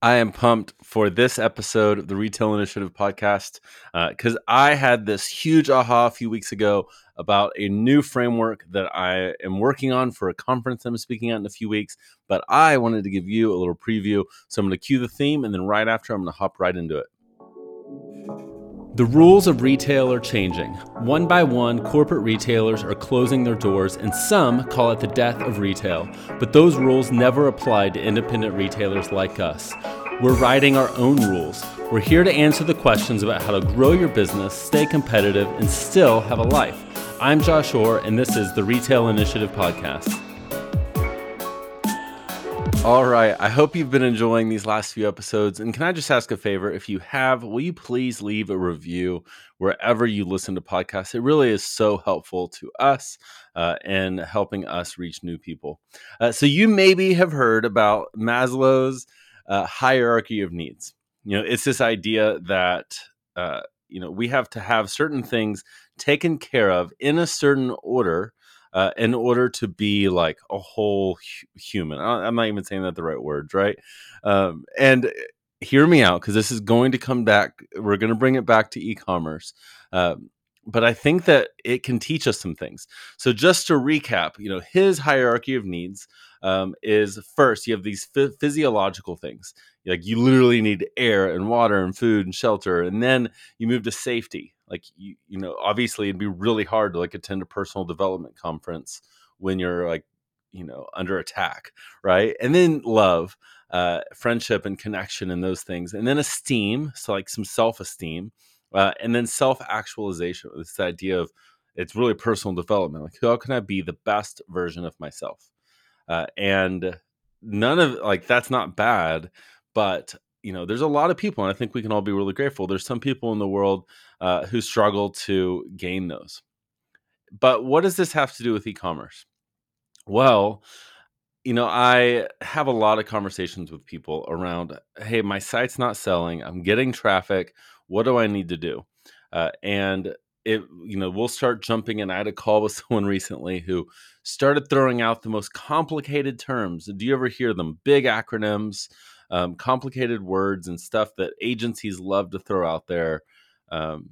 I am pumped for this episode of the Retail Initiative podcast because uh, I had this huge aha a few weeks ago about a new framework that I am working on for a conference I'm speaking at in a few weeks. But I wanted to give you a little preview. So I'm going to cue the theme, and then right after, I'm going to hop right into it. The rules of retail are changing. One by one, corporate retailers are closing their doors, and some call it the death of retail. But those rules never apply to independent retailers like us. We're writing our own rules. We're here to answer the questions about how to grow your business, stay competitive, and still have a life. I'm Josh Orr, and this is the Retail Initiative Podcast. All right. I hope you've been enjoying these last few episodes. And can I just ask a favor? If you have, will you please leave a review wherever you listen to podcasts? It really is so helpful to us uh, and helping us reach new people. Uh, so, you maybe have heard about Maslow's uh, hierarchy of needs. You know, it's this idea that, uh, you know, we have to have certain things taken care of in a certain order uh, in order to be like a whole hu- human. I'm not even saying that the right words, right? Um, and uh, hear me out because this is going to come back. We're going to bring it back to e-commerce. Um, but I think that it can teach us some things. So just to recap, you know, his hierarchy of needs um, is first you have these physiological things like you literally need air and water and food and shelter, and then you move to safety like you you know obviously it'd be really hard to like attend a personal development conference when you're like you know under attack right? And then love uh friendship and connection and those things and then esteem so like some self-esteem uh, and then self-actualization this idea of it's really personal development like how can i be the best version of myself? Uh, and none of like that's not bad but you know, there's a lot of people, and I think we can all be really grateful. There's some people in the world uh, who struggle to gain those. But what does this have to do with e commerce? Well, you know, I have a lot of conversations with people around, hey, my site's not selling. I'm getting traffic. What do I need to do? Uh, and it, you know, we'll start jumping in. I had a call with someone recently who started throwing out the most complicated terms. Do you ever hear them? Big acronyms um, complicated words and stuff that agencies love to throw out there um,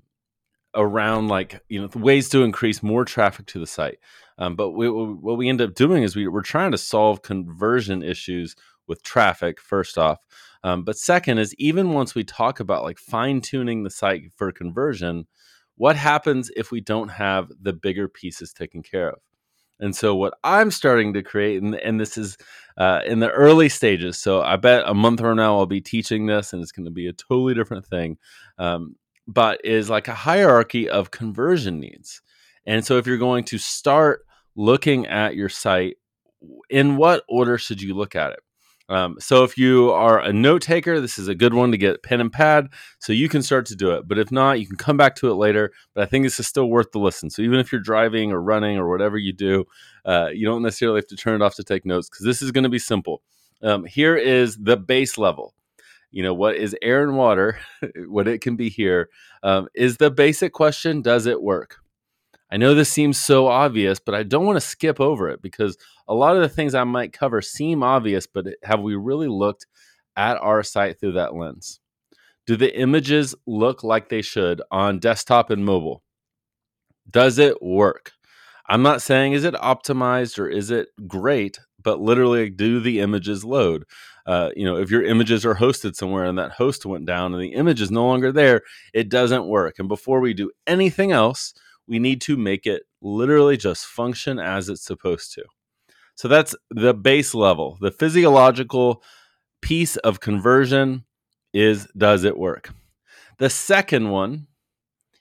around like you know ways to increase more traffic to the site. Um, but we, what we end up doing is we, we're trying to solve conversion issues with traffic first off. Um, but second is even once we talk about like fine tuning the site for conversion, what happens if we don't have the bigger pieces taken care of? And so, what I'm starting to create, and, and this is uh, in the early stages. So, I bet a month from now I'll be teaching this, and it's going to be a totally different thing. Um, but is like a hierarchy of conversion needs. And so, if you're going to start looking at your site, in what order should you look at it? Um, so if you are a note taker, this is a good one to get pen and pad so you can start to do it. But if not, you can come back to it later. But I think this is still worth the listen. So even if you're driving or running or whatever you do, uh, you don't necessarily have to turn it off to take notes because this is going to be simple. Um, here is the base level. You know, what is air and water, what it can be here, um, is the basic question Does it work? I know this seems so obvious, but I don't want to skip over it because a lot of the things I might cover seem obvious, but have we really looked at our site through that lens? Do the images look like they should on desktop and mobile? Does it work? I'm not saying is it optimized or is it great, but literally do the images load? Uh, you know, if your images are hosted somewhere and that host went down and the image is no longer there, it doesn't work. And before we do anything else, we need to make it literally just function as it's supposed to. So that's the base level. The physiological piece of conversion is does it work? The second one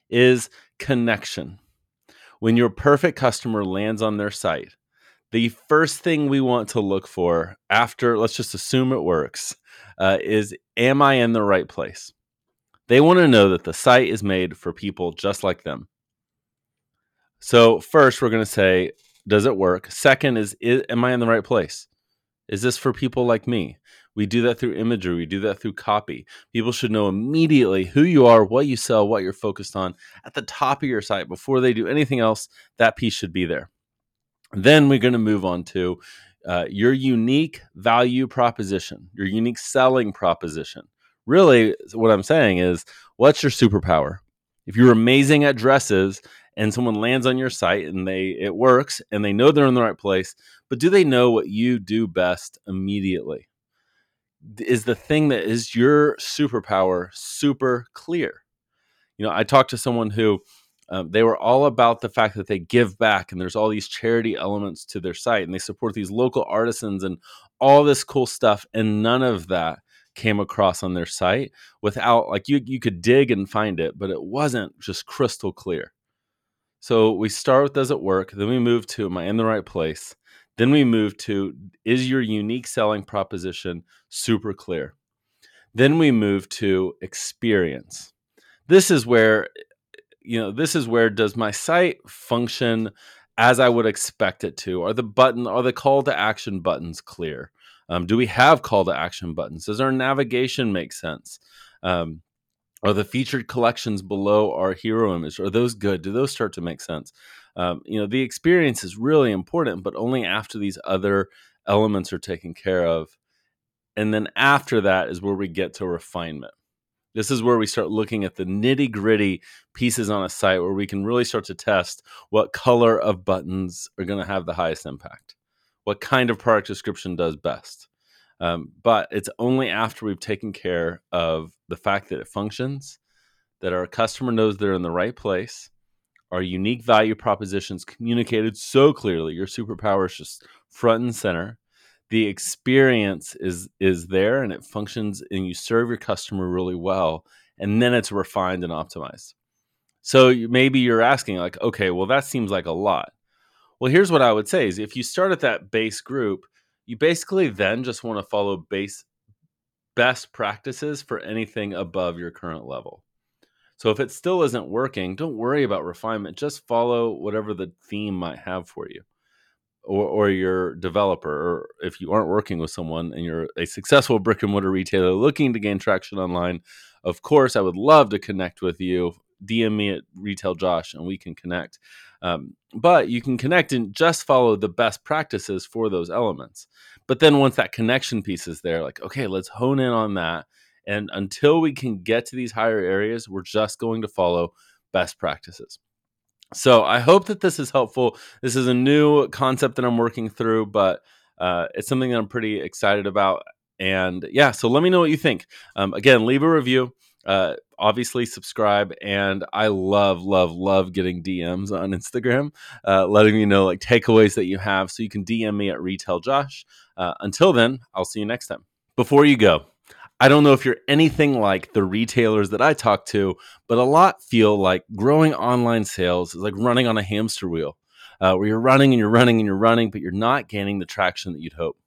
is connection. When your perfect customer lands on their site, the first thing we want to look for after, let's just assume it works, uh, is am I in the right place? They want to know that the site is made for people just like them. So first, we're going to say, does it work? Second is, is, am I in the right place? Is this for people like me? We do that through imagery. We do that through copy. People should know immediately who you are, what you sell, what you're focused on at the top of your site before they do anything else. That piece should be there. Then we're going to move on to uh, your unique value proposition, your unique selling proposition. Really, what I'm saying is, what's your superpower? If you're amazing at dresses and someone lands on your site and they it works and they know they're in the right place, but do they know what you do best immediately? Is the thing that is your superpower super clear? You know, I talked to someone who um, they were all about the fact that they give back and there's all these charity elements to their site and they support these local artisans and all this cool stuff and none of that came across on their site without like you you could dig and find it but it wasn't just crystal clear so we start with does it work then we move to am i in the right place then we move to is your unique selling proposition super clear then we move to experience this is where you know, this is where does my site function as I would expect it to? Are the button, are the call to action buttons clear? Um, do we have call to action buttons? Does our navigation make sense? Um, are the featured collections below our hero image are those good? Do those start to make sense? Um, you know, the experience is really important, but only after these other elements are taken care of. And then after that is where we get to refinement. This is where we start looking at the nitty gritty pieces on a site where we can really start to test what color of buttons are going to have the highest impact, what kind of product description does best. Um, but it's only after we've taken care of the fact that it functions, that our customer knows they're in the right place, our unique value propositions communicated so clearly, your superpower is just front and center, the experience is is there and it functions and you serve your customer really well and then it's refined and optimized. So maybe you're asking like okay well that seems like a lot. Well here's what i would say is if you start at that base group you basically then just want to follow base best practices for anything above your current level so if it still isn't working don't worry about refinement just follow whatever the theme might have for you or, or your developer, or if you aren't working with someone and you're a successful brick and mortar retailer looking to gain traction online, of course, I would love to connect with you. DM me at Retail Josh and we can connect. Um, but you can connect and just follow the best practices for those elements. But then once that connection piece is there, like, okay, let's hone in on that. And until we can get to these higher areas, we're just going to follow best practices. So I hope that this is helpful. This is a new concept that I'm working through, but uh, it's something that I'm pretty excited about. And yeah, so let me know what you think. Um, again, leave a review. Uh, obviously, subscribe. And I love, love, love getting DMs on Instagram, uh, letting me know like takeaways that you have. So you can DM me at Retail Josh. Uh, until then, I'll see you next time. Before you go, I don't know if you're anything like the retailers that I talk to, but a lot feel like growing online sales is like running on a hamster wheel, uh, where you're running and you're running and you're running, but you're not gaining the traction that you'd hope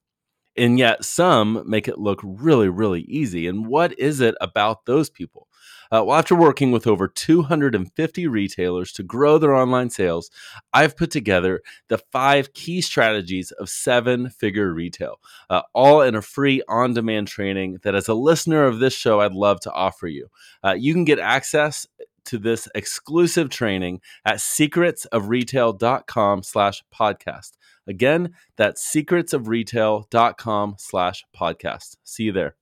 and yet some make it look really, really easy. And what is it about those people? Uh, well, after working with over 250 retailers to grow their online sales, I've put together the five key strategies of seven figure retail, uh, all in a free on demand training that, as a listener of this show, I'd love to offer you. Uh, you can get access to this exclusive training at secretsofretail.com slash podcast. Again, that's secretsofretail.com slash podcast. See you there.